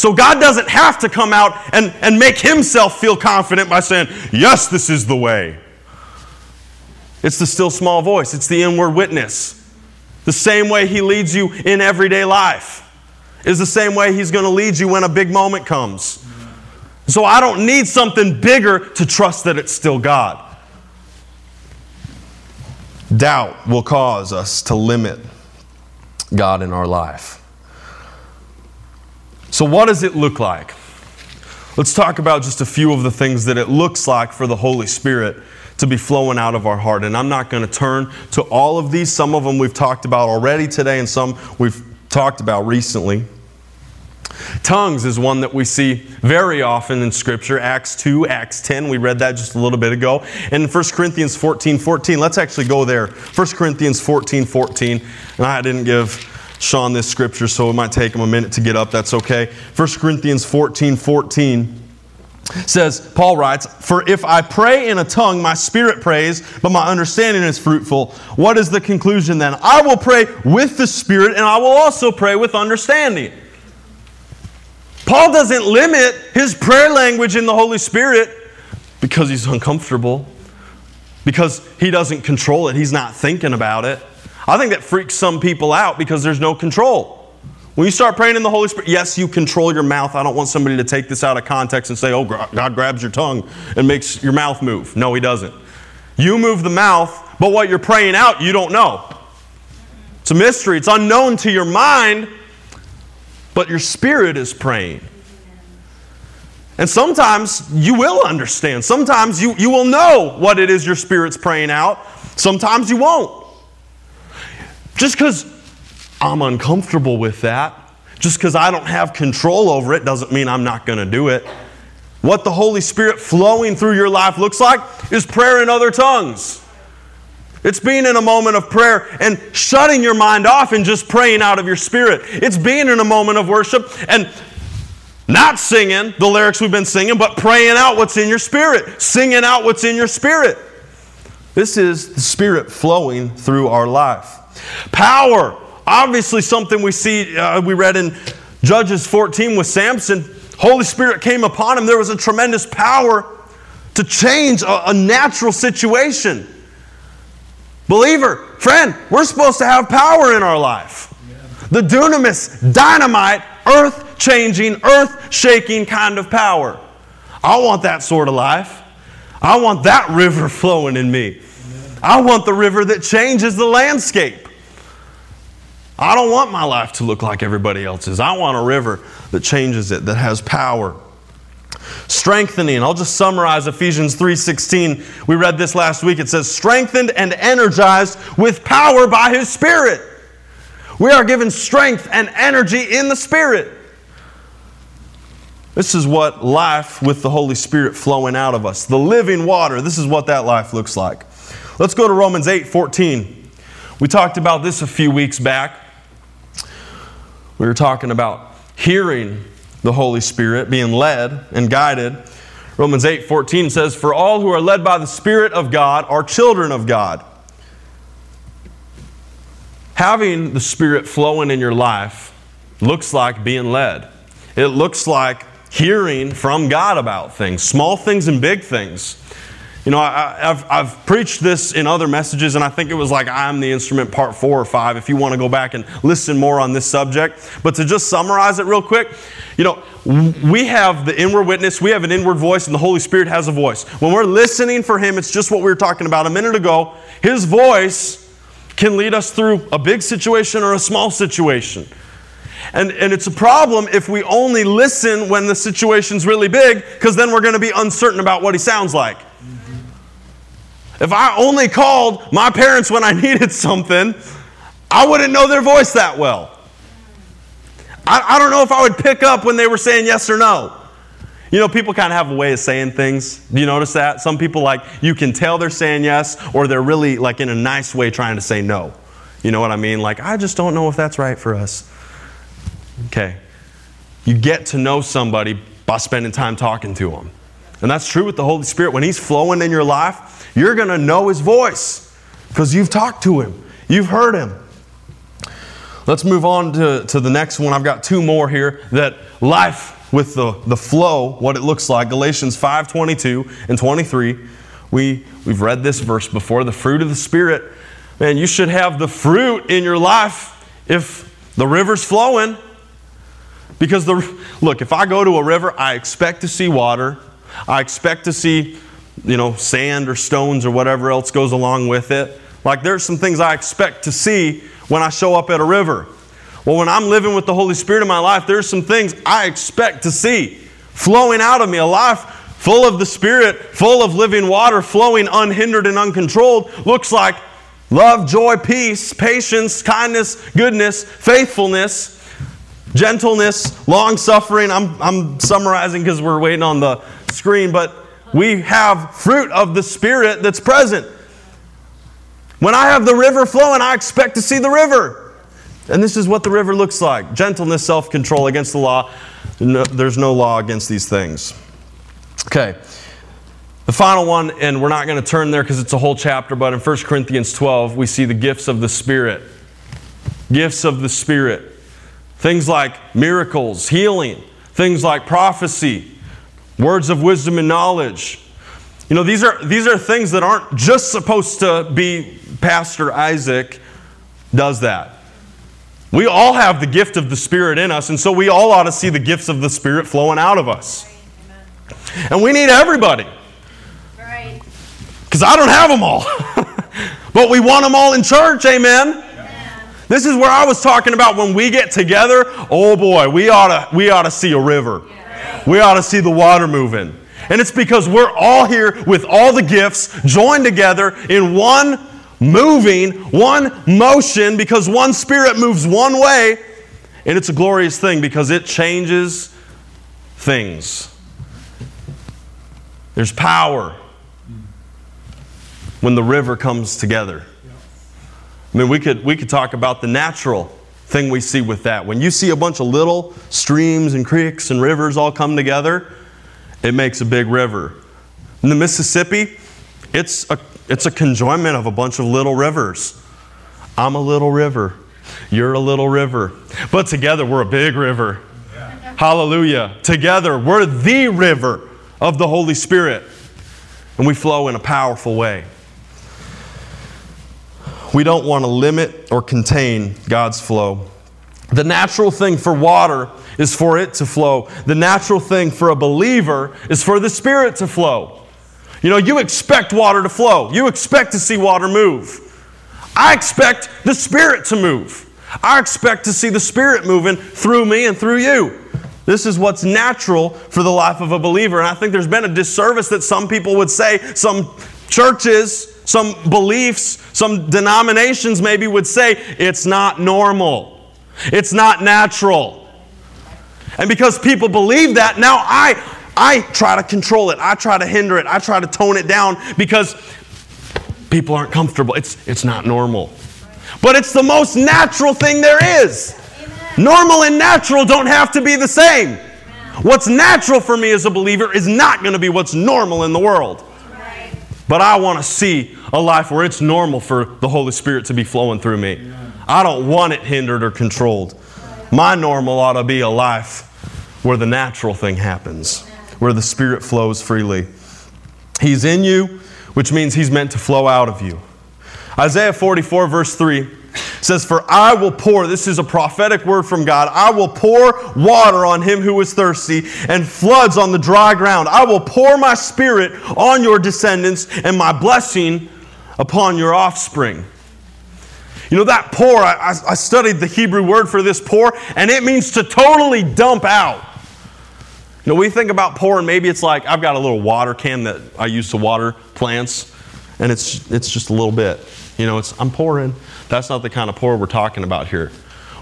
So God doesn't have to come out and, and make himself feel confident by saying, Yes, this is the way. It's the still small voice, it's the inward witness. The same way he leads you in everyday life is the same way he's going to lead you when a big moment comes. So I don't need something bigger to trust that it's still God. Doubt will cause us to limit God in our life. So, what does it look like? Let's talk about just a few of the things that it looks like for the Holy Spirit to be flowing out of our heart. And I'm not going to turn to all of these. Some of them we've talked about already today, and some we've talked about recently. Tongues is one that we see very often in Scripture. Acts 2, Acts 10. We read that just a little bit ago. And 1 Corinthians 14, 14. Let's actually go there. 1 Corinthians 14, 14. And I didn't give Sean this scripture, so it might take him a minute to get up. That's okay. 1 Corinthians 14 14 says, Paul writes, For if I pray in a tongue, my spirit prays, but my understanding is fruitful. What is the conclusion then? I will pray with the spirit, and I will also pray with understanding. Paul doesn't limit his prayer language in the Holy Spirit because he's uncomfortable, because he doesn't control it, he's not thinking about it. I think that freaks some people out because there's no control. When you start praying in the Holy Spirit, yes, you control your mouth. I don't want somebody to take this out of context and say, oh, God grabs your tongue and makes your mouth move. No, He doesn't. You move the mouth, but what you're praying out, you don't know. It's a mystery, it's unknown to your mind, but your spirit is praying. And sometimes you will understand. Sometimes you, you will know what it is your spirit's praying out. Sometimes you won't. Just because I'm uncomfortable with that, just because I don't have control over it, doesn't mean I'm not going to do it. What the Holy Spirit flowing through your life looks like is prayer in other tongues. It's being in a moment of prayer and shutting your mind off and just praying out of your spirit. It's being in a moment of worship and not singing the lyrics we've been singing, but praying out what's in your spirit, singing out what's in your spirit. This is the Spirit flowing through our life. Power, obviously something we see, uh, we read in Judges 14 with Samson. Holy Spirit came upon him. There was a tremendous power to change a, a natural situation. Believer, friend, we're supposed to have power in our life. The dunamis, dynamite, earth changing, earth shaking kind of power. I want that sort of life. I want that river flowing in me. I want the river that changes the landscape. I don't want my life to look like everybody else's. I want a river that changes it, that has power. Strengthening. I'll just summarize Ephesians 3:16. We read this last week. It says, "Strengthened and energized with power by his spirit." We are given strength and energy in the spirit. This is what life with the Holy Spirit flowing out of us. The living water. This is what that life looks like. Let's go to Romans 8:14. We talked about this a few weeks back. We were talking about hearing the Holy Spirit, being led and guided. Romans 8:14 says, "For all who are led by the Spirit of God are children of God." Having the Spirit flowing in your life looks like being led. It looks like hearing from God about things, small things and big things. You know, I, have I've preached this in other messages, and I think it was like I'm the instrument part four or five if you want to go back and listen more on this subject. But to just summarize it real quick, you know, we have the inward witness, we have an inward voice, and the Holy Spirit has a voice. When we're listening for Him, it's just what we were talking about a minute ago. His voice can lead us through a big situation or a small situation. And, and it's a problem if we only listen when the situation's really big, because then we're going to be uncertain about what he sounds like. If I only called my parents when I needed something, I wouldn't know their voice that well. I, I don't know if I would pick up when they were saying yes or no. You know, people kind of have a way of saying things. Do you notice that? Some people, like, you can tell they're saying yes, or they're really, like, in a nice way trying to say no. You know what I mean? Like, I just don't know if that's right for us. Okay. You get to know somebody by spending time talking to them. And that's true with the Holy Spirit. When He's flowing in your life, you're going to know His voice because you've talked to Him, you've heard Him. Let's move on to, to the next one. I've got two more here that life with the, the flow, what it looks like. Galatians 5 22 and 23. We, we've read this verse before. The fruit of the Spirit. Man, you should have the fruit in your life if the river's flowing. Because the look, if I go to a river, I expect to see water. I expect to see, you know, sand or stones or whatever else goes along with it. Like there's some things I expect to see when I show up at a river. Well, when I'm living with the Holy Spirit in my life, there's some things I expect to see flowing out of me. A life full of the Spirit, full of living water, flowing unhindered and uncontrolled, looks like love, joy, peace, patience, kindness, goodness, faithfulness gentleness, long suffering. I'm, I'm summarizing because we're waiting on the screen, but we have fruit of the Spirit that's present. When I have the river flowing, I expect to see the river. And this is what the river looks like gentleness, self control against the law. No, there's no law against these things. Okay. The final one, and we're not going to turn there because it's a whole chapter, but in 1 Corinthians 12, we see the gifts of the Spirit. Gifts of the Spirit. Things like miracles, healing, things like prophecy, words of wisdom and knowledge. You know, these are, these are things that aren't just supposed to be Pastor Isaac does that. We all have the gift of the Spirit in us, and so we all ought to see the gifts of the Spirit flowing out of us. And we need everybody. Because I don't have them all. but we want them all in church, amen? This is where I was talking about when we get together, oh boy, we ought to, we ought to see a river. We ought to see the water moving. And it's because we're all here with all the gifts joined together in one moving, one motion, because one spirit moves one way. And it's a glorious thing because it changes things. There's power when the river comes together. I mean, we could, we could talk about the natural thing we see with that. When you see a bunch of little streams and creeks and rivers all come together, it makes a big river. In the Mississippi, it's a, it's a conjoinment of a bunch of little rivers. I'm a little river. You're a little river. But together, we're a big river. Yeah. Hallelujah. Together, we're the river of the Holy Spirit. And we flow in a powerful way we don't want to limit or contain God's flow. The natural thing for water is for it to flow. The natural thing for a believer is for the Spirit to flow. You know, you expect water to flow, you expect to see water move. I expect the Spirit to move. I expect to see the Spirit moving through me and through you. This is what's natural for the life of a believer. And I think there's been a disservice that some people would say, some churches, some beliefs, some denominations maybe would say, it's not normal, it's not natural. And because people believe that, now I, I try to control it, I try to hinder it, I try to tone it down because people aren't comfortable. It's, it's not normal. But it's the most natural thing there is. Normal and natural don't have to be the same. What's natural for me as a believer is not going to be what's normal in the world. But I want to see a life where it's normal for the Holy Spirit to be flowing through me. I don't want it hindered or controlled. My normal ought to be a life where the natural thing happens, where the Spirit flows freely. He's in you, which means He's meant to flow out of you. Isaiah 44, verse 3 says, For I will pour, this is a prophetic word from God, I will pour water on him who is thirsty and floods on the dry ground. I will pour my spirit on your descendants and my blessing upon your offspring. You know, that pour, I, I studied the Hebrew word for this pour, and it means to totally dump out. You know, we think about pouring, maybe it's like I've got a little water can that I use to water plants, and it's, it's just a little bit. You know, it's I'm pouring. That's not the kind of pour we're talking about here.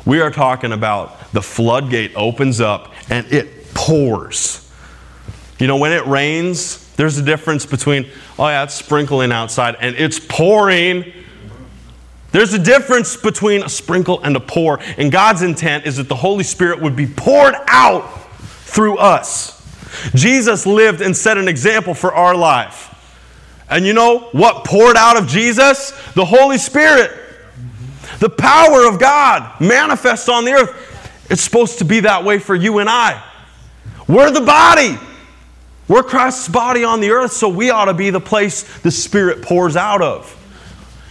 We are talking about the floodgate opens up and it pours. You know, when it rains, there's a difference between, oh yeah, it's sprinkling outside and it's pouring. There's a difference between a sprinkle and a pour. And God's intent is that the Holy Spirit would be poured out through us. Jesus lived and set an example for our life. And you know what poured out of Jesus? The Holy Spirit. The power of God manifests on the earth. It's supposed to be that way for you and I. We're the body. We're Christ's body on the earth, so we ought to be the place the Spirit pours out of.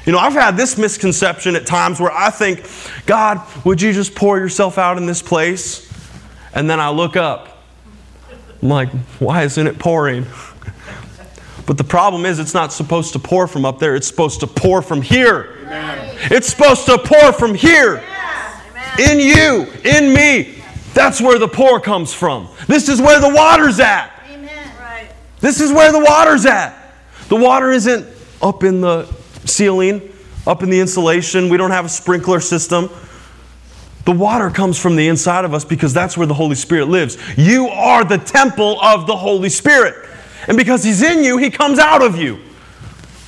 You know, I've had this misconception at times where I think, God, would you just pour yourself out in this place? And then I look up. I'm like, why isn't it pouring? But the problem is, it's not supposed to pour from up there, it's supposed to pour from here. Amen. It's supposed to pour from here. In you, in me. That's where the pour comes from. This is where the water's at. Amen. Right. This is where the water's at. The water isn't up in the ceiling, up in the insulation. We don't have a sprinkler system. The water comes from the inside of us because that's where the Holy Spirit lives. You are the temple of the Holy Spirit. And because He's in you, He comes out of you.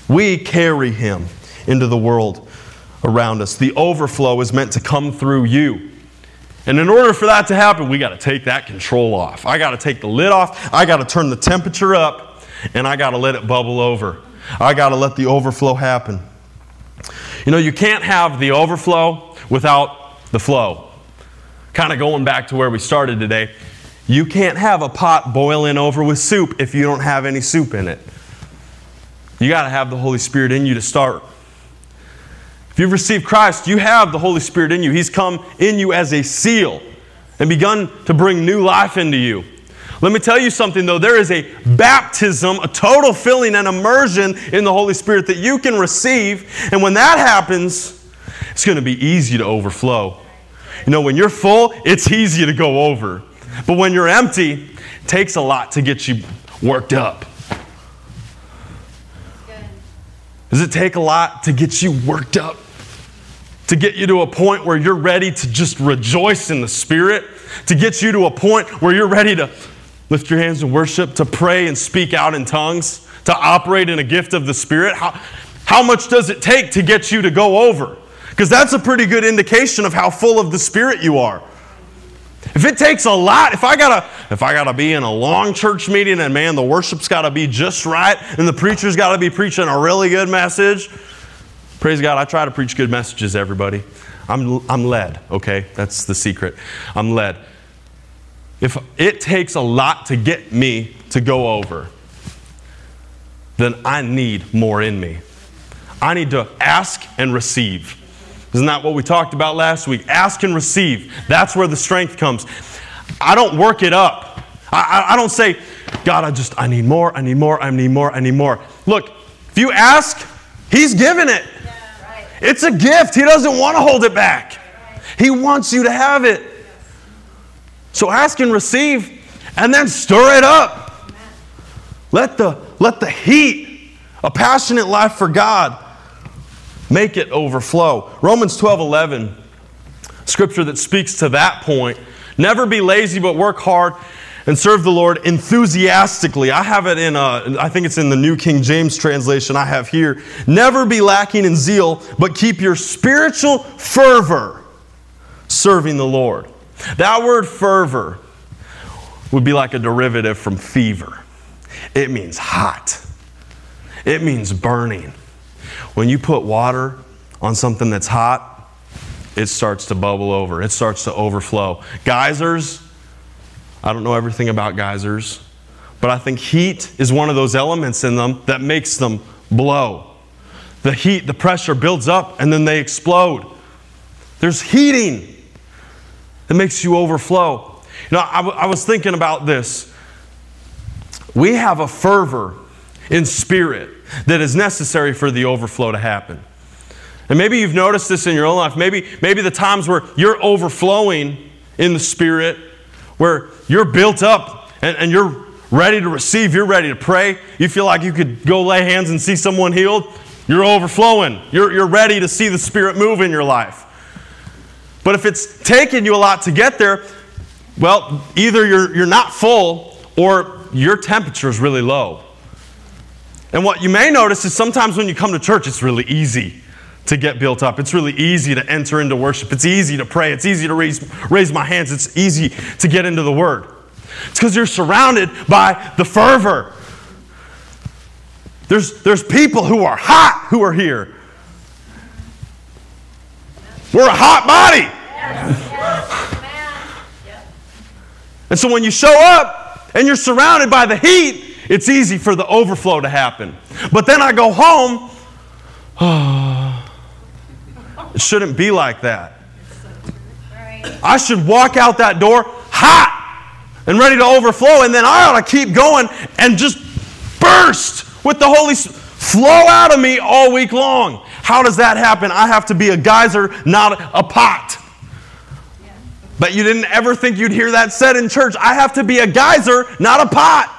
We carry Him into the world around us. The overflow is meant to come through you. And in order for that to happen, we got to take that control off. I got to take the lid off. I got to turn the temperature up, and I got to let it bubble over. I got to let the overflow happen. You know, you can't have the overflow without the flow. Kind of going back to where we started today. You can't have a pot boiling over with soup if you don't have any soup in it. You got to have the Holy Spirit in you to start. If you've received Christ, you have the Holy Spirit in you. He's come in you as a seal and begun to bring new life into you. Let me tell you something though, there is a baptism, a total filling and immersion in the Holy Spirit that you can receive. And when that happens, it's going to be easy to overflow. You know, when you're full, it's easy to go over. But when you're empty, it takes a lot to get you worked up. Does it take a lot to get you worked up? To get you to a point where you're ready to just rejoice in the Spirit? To get you to a point where you're ready to lift your hands and worship, to pray and speak out in tongues, to operate in a gift of the Spirit? How, how much does it take to get you to go over? Because that's a pretty good indication of how full of the Spirit you are. If it takes a lot, if I gotta, if I gotta be in a long church meeting and man, the worship's gotta be just right, and the preacher's gotta be preaching a really good message. Praise God, I try to preach good messages, everybody. I'm, I'm led, okay? That's the secret. I'm led. If it takes a lot to get me to go over, then I need more in me. I need to ask and receive. Isn't that what we talked about last week? Ask and receive. That's where the strength comes. I don't work it up. I, I, I don't say, God, I just, I need more, I need more, I need more, I need more. Look, if you ask, He's giving it. Yeah, right. It's a gift. He doesn't want to hold it back. He wants you to have it. So ask and receive, and then stir it up. Let the, let the heat, a passionate life for God, make it overflow. Romans 12 11, scripture that speaks to that point. Never be lazy, but work hard and serve the Lord enthusiastically. I have it in, uh, I think it's in the New King James translation I have here. Never be lacking in zeal, but keep your spiritual fervor serving the Lord. That word fervor would be like a derivative from fever. It means hot, it means burning. When you put water on something that's hot, it starts to bubble over, it starts to overflow. Geysers, I don't know everything about geysers, but I think heat is one of those elements in them that makes them blow. The heat, the pressure builds up and then they explode. There's heating that makes you overflow. You know, I, w- I was thinking about this. We have a fervor in spirit that is necessary for the overflow to happen. And maybe you've noticed this in your own life. Maybe, maybe the times where you're overflowing in the spirit, where you're built up and, and you're ready to receive, you're ready to pray, you feel like you could go lay hands and see someone healed, you're overflowing. You're, you're ready to see the Spirit move in your life. But if it's taken you a lot to get there, well, either you're, you're not full or your temperature is really low. And what you may notice is sometimes when you come to church, it's really easy to get built up. It's really easy to enter into worship. It's easy to pray. It's easy to raise, raise my hands. It's easy to get into the Word. It's because you're surrounded by the fervor. There's, there's people who are hot who are here. We're a hot body. And so when you show up and you're surrounded by the heat, it's easy for the overflow to happen. But then I go home, it shouldn't be like that. I should walk out that door hot and ready to overflow, and then I ought to keep going and just burst with the Holy Spirit flow out of me all week long. How does that happen? I have to be a geyser, not a pot. But you didn't ever think you'd hear that said in church. I have to be a geyser, not a pot.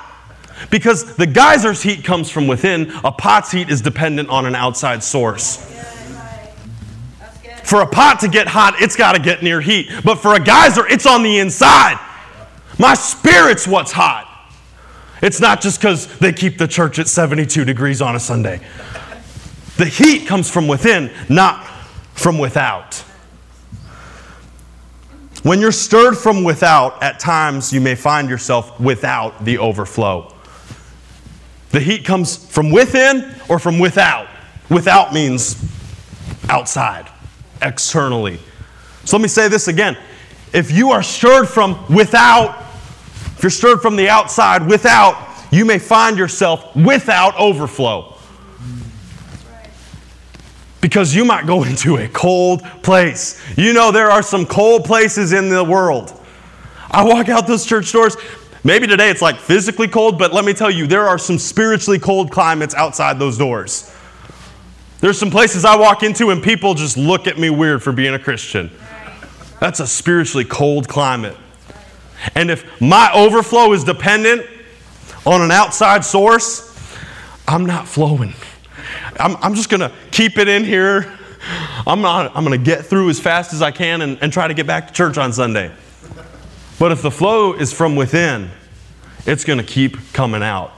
Because the geyser's heat comes from within, a pot's heat is dependent on an outside source. For a pot to get hot, it's got to get near heat. But for a geyser, it's on the inside. My spirit's what's hot. It's not just because they keep the church at 72 degrees on a Sunday. The heat comes from within, not from without. When you're stirred from without, at times you may find yourself without the overflow. The heat comes from within or from without. Without means outside, externally. So let me say this again. If you are stirred from without, if you're stirred from the outside without, you may find yourself without overflow. Because you might go into a cold place. You know, there are some cold places in the world. I walk out those church doors. Maybe today it's like physically cold, but let me tell you, there are some spiritually cold climates outside those doors. There's some places I walk into and people just look at me weird for being a Christian. That's a spiritually cold climate. And if my overflow is dependent on an outside source, I'm not flowing. I'm, I'm just going to keep it in here. I'm, I'm going to get through as fast as I can and, and try to get back to church on Sunday. But if the flow is from within, it's going to keep coming out.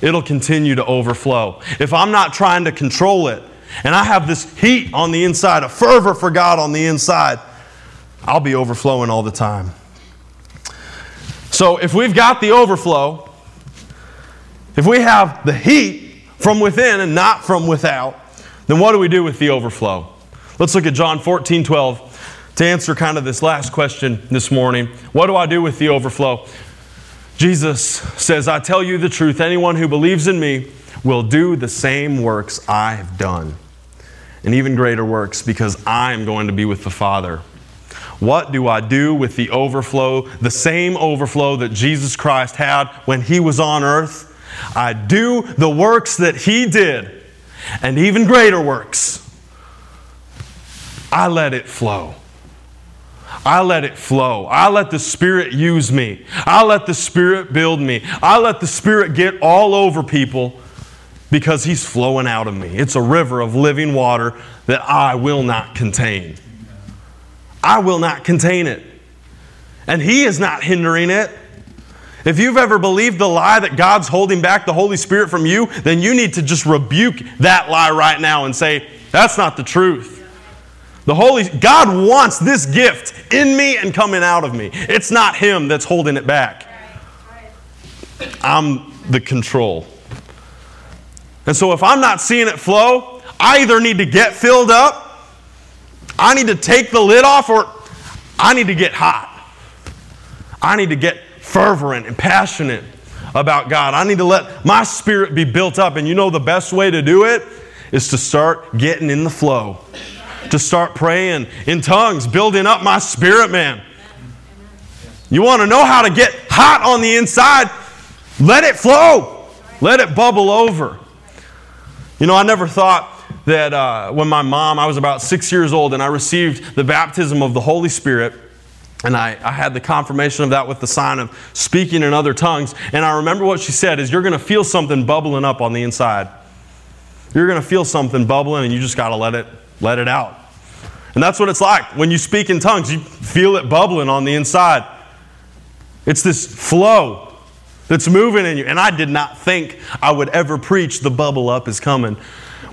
It'll continue to overflow. If I'm not trying to control it, and I have this heat on the inside, a fervor for God on the inside, I'll be overflowing all the time. So if we've got the overflow, if we have the heat from within and not from without, then what do we do with the overflow? Let's look at John 14, 12 to answer kind of this last question this morning. What do I do with the overflow? Jesus says, I tell you the truth, anyone who believes in me will do the same works I have done, and even greater works, because I am going to be with the Father. What do I do with the overflow, the same overflow that Jesus Christ had when he was on earth? I do the works that he did, and even greater works. I let it flow. I let it flow. I let the Spirit use me. I let the Spirit build me. I let the Spirit get all over people because He's flowing out of me. It's a river of living water that I will not contain. I will not contain it. And He is not hindering it. If you've ever believed the lie that God's holding back the Holy Spirit from you, then you need to just rebuke that lie right now and say, that's not the truth. The Holy God wants this gift in me and coming out of me. It's not him that's holding it back. I'm the control. And so if I'm not seeing it flow, I either need to get filled up, I need to take the lid off, or I need to get hot. I need to get fervent and passionate about God. I need to let my spirit be built up. And you know the best way to do it is to start getting in the flow to start praying in tongues, building up my spirit, man. You want to know how to get hot on the inside? Let it flow, let it bubble over. You know, I never thought that uh, when my mom, I was about six years old, and I received the baptism of the Holy Spirit. And I, I had the confirmation of that with the sign of speaking in other tongues. And I remember what she said is you're going to feel something bubbling up on the inside. You're going to feel something bubbling and you just got to let it let it out. And that's what it's like. When you speak in tongues, you feel it bubbling on the inside. It's this flow that's moving in you. And I did not think I would ever preach the bubble up is coming,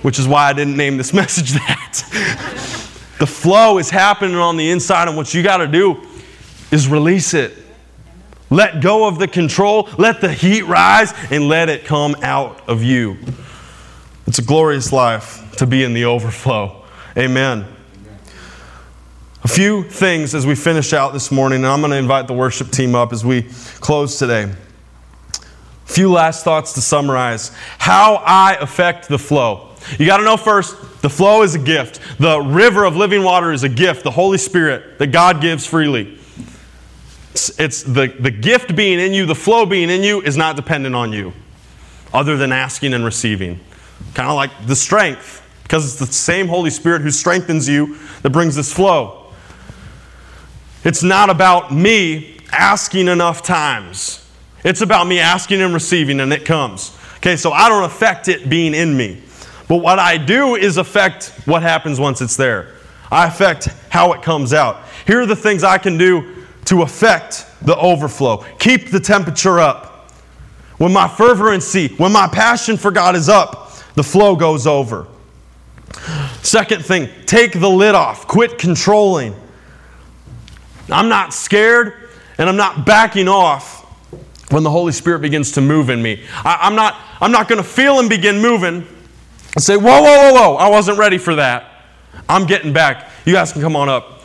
which is why I didn't name this message that. the flow is happening on the inside, and what you got to do is release it. Let go of the control, let the heat rise, and let it come out of you. It's a glorious life to be in the overflow. Amen. A few things as we finish out this morning, and I'm going to invite the worship team up as we close today. A few last thoughts to summarize how I affect the flow. You got to know first, the flow is a gift. The river of living water is a gift, the Holy Spirit that God gives freely. It's, it's the, the gift being in you, the flow being in you is not dependent on you, other than asking and receiving. Kind of like the strength because it's the same Holy Spirit who strengthens you that brings this flow. It's not about me asking enough times. It's about me asking and receiving, and it comes. Okay, so I don't affect it being in me. But what I do is affect what happens once it's there. I affect how it comes out. Here are the things I can do to affect the overflow. Keep the temperature up. When my fervency, when my passion for God is up, the flow goes over. Second thing, take the lid off. Quit controlling. I'm not scared and I'm not backing off when the Holy Spirit begins to move in me. I, am not, I'm not going to feel Him begin moving and say, Whoa, whoa, whoa, whoa, I wasn't ready for that. I'm getting back. You guys can come on up.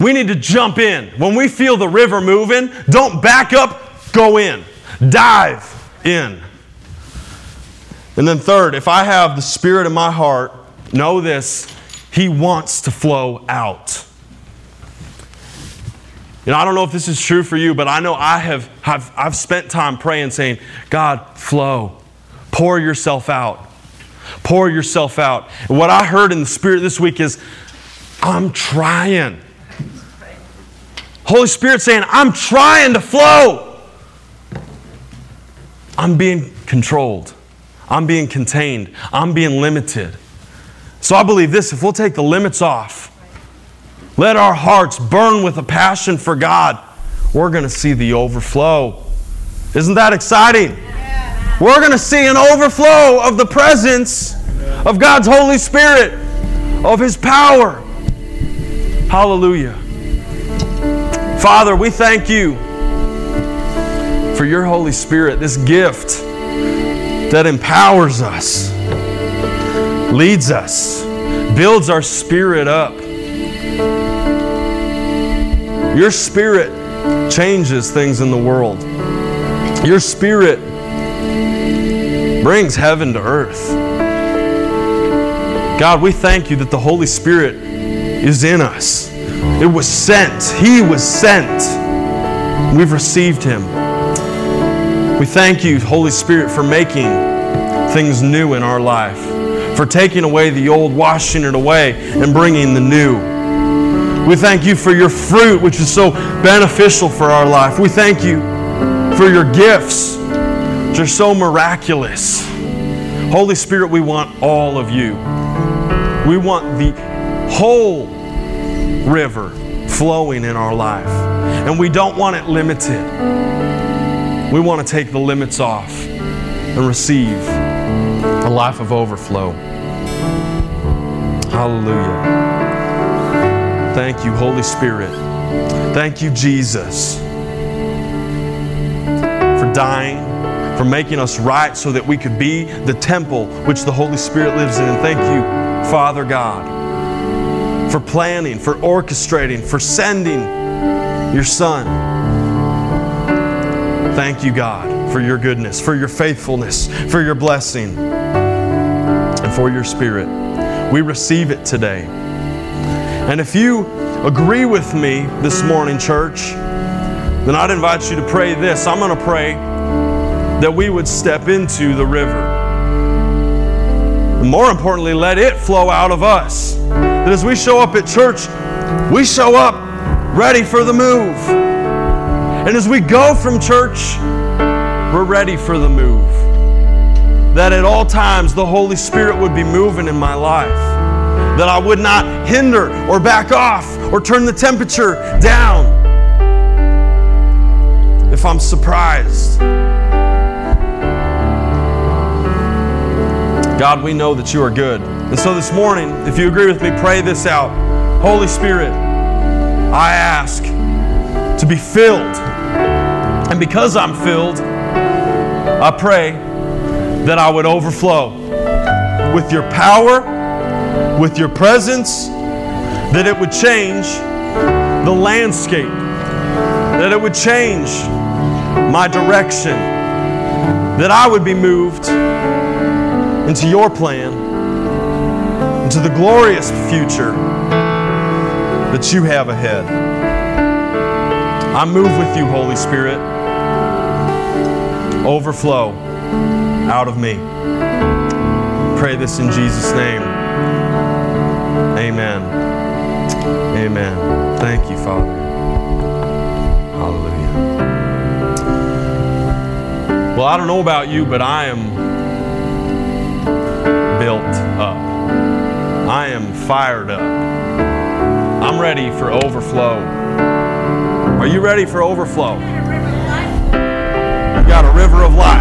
We need to jump in. When we feel the river moving, don't back up, go in. Dive in. And then, third, if I have the Spirit in my heart, know this He wants to flow out. You know, I don't know if this is true for you, but I know I have I've, I've spent time praying, saying, God, flow. Pour yourself out. Pour yourself out. And what I heard in the Spirit this week is, I'm trying. Holy Spirit saying, I'm trying to flow. I'm being controlled. I'm being contained. I'm being limited. So I believe this if we'll take the limits off, let our hearts burn with a passion for God, we're going to see the overflow. Isn't that exciting? We're going to see an overflow of the presence of God's Holy Spirit, of His power. Hallelujah. Father, we thank you for your Holy Spirit, this gift that empowers us, leads us, builds our spirit up. Your spirit changes things in the world. Your spirit brings heaven to earth. God, we thank you that the Holy Spirit is in us. It was sent. He was sent. We've received him. We thank you, Holy Spirit, for making things new in our life, for taking away the old, washing it away, and bringing the new. We thank you for your fruit, which is so beneficial for our life. We thank you for your gifts, which are so miraculous. Holy Spirit, we want all of you. We want the whole river flowing in our life. And we don't want it limited. We want to take the limits off and receive a life of overflow. Hallelujah. Thank you, Holy Spirit. Thank you, Jesus, for dying, for making us right so that we could be the temple which the Holy Spirit lives in. Thank you, Father God, for planning, for orchestrating, for sending your Son. Thank you, God, for your goodness, for your faithfulness, for your blessing, and for your Spirit. We receive it today. And if you agree with me this morning, church, then I'd invite you to pray this. I'm going to pray that we would step into the river. And more importantly, let it flow out of us. That as we show up at church, we show up ready for the move. And as we go from church, we're ready for the move. That at all times the Holy Spirit would be moving in my life that I would not hinder or back off or turn the temperature down if I'm surprised. God, we know that you are good. And so this morning, if you agree with me, pray this out. Holy Spirit, I ask to be filled. And because I'm filled, I pray that I would overflow with your power with your presence, that it would change the landscape, that it would change my direction, that I would be moved into your plan, into the glorious future that you have ahead. I move with you, Holy Spirit. Overflow out of me. Pray this in Jesus' name. Amen. Amen. Thank you, Father. Hallelujah. Well, I don't know about you, but I am built up. I am fired up. I'm ready for overflow. Are you ready for overflow? Got a river of life.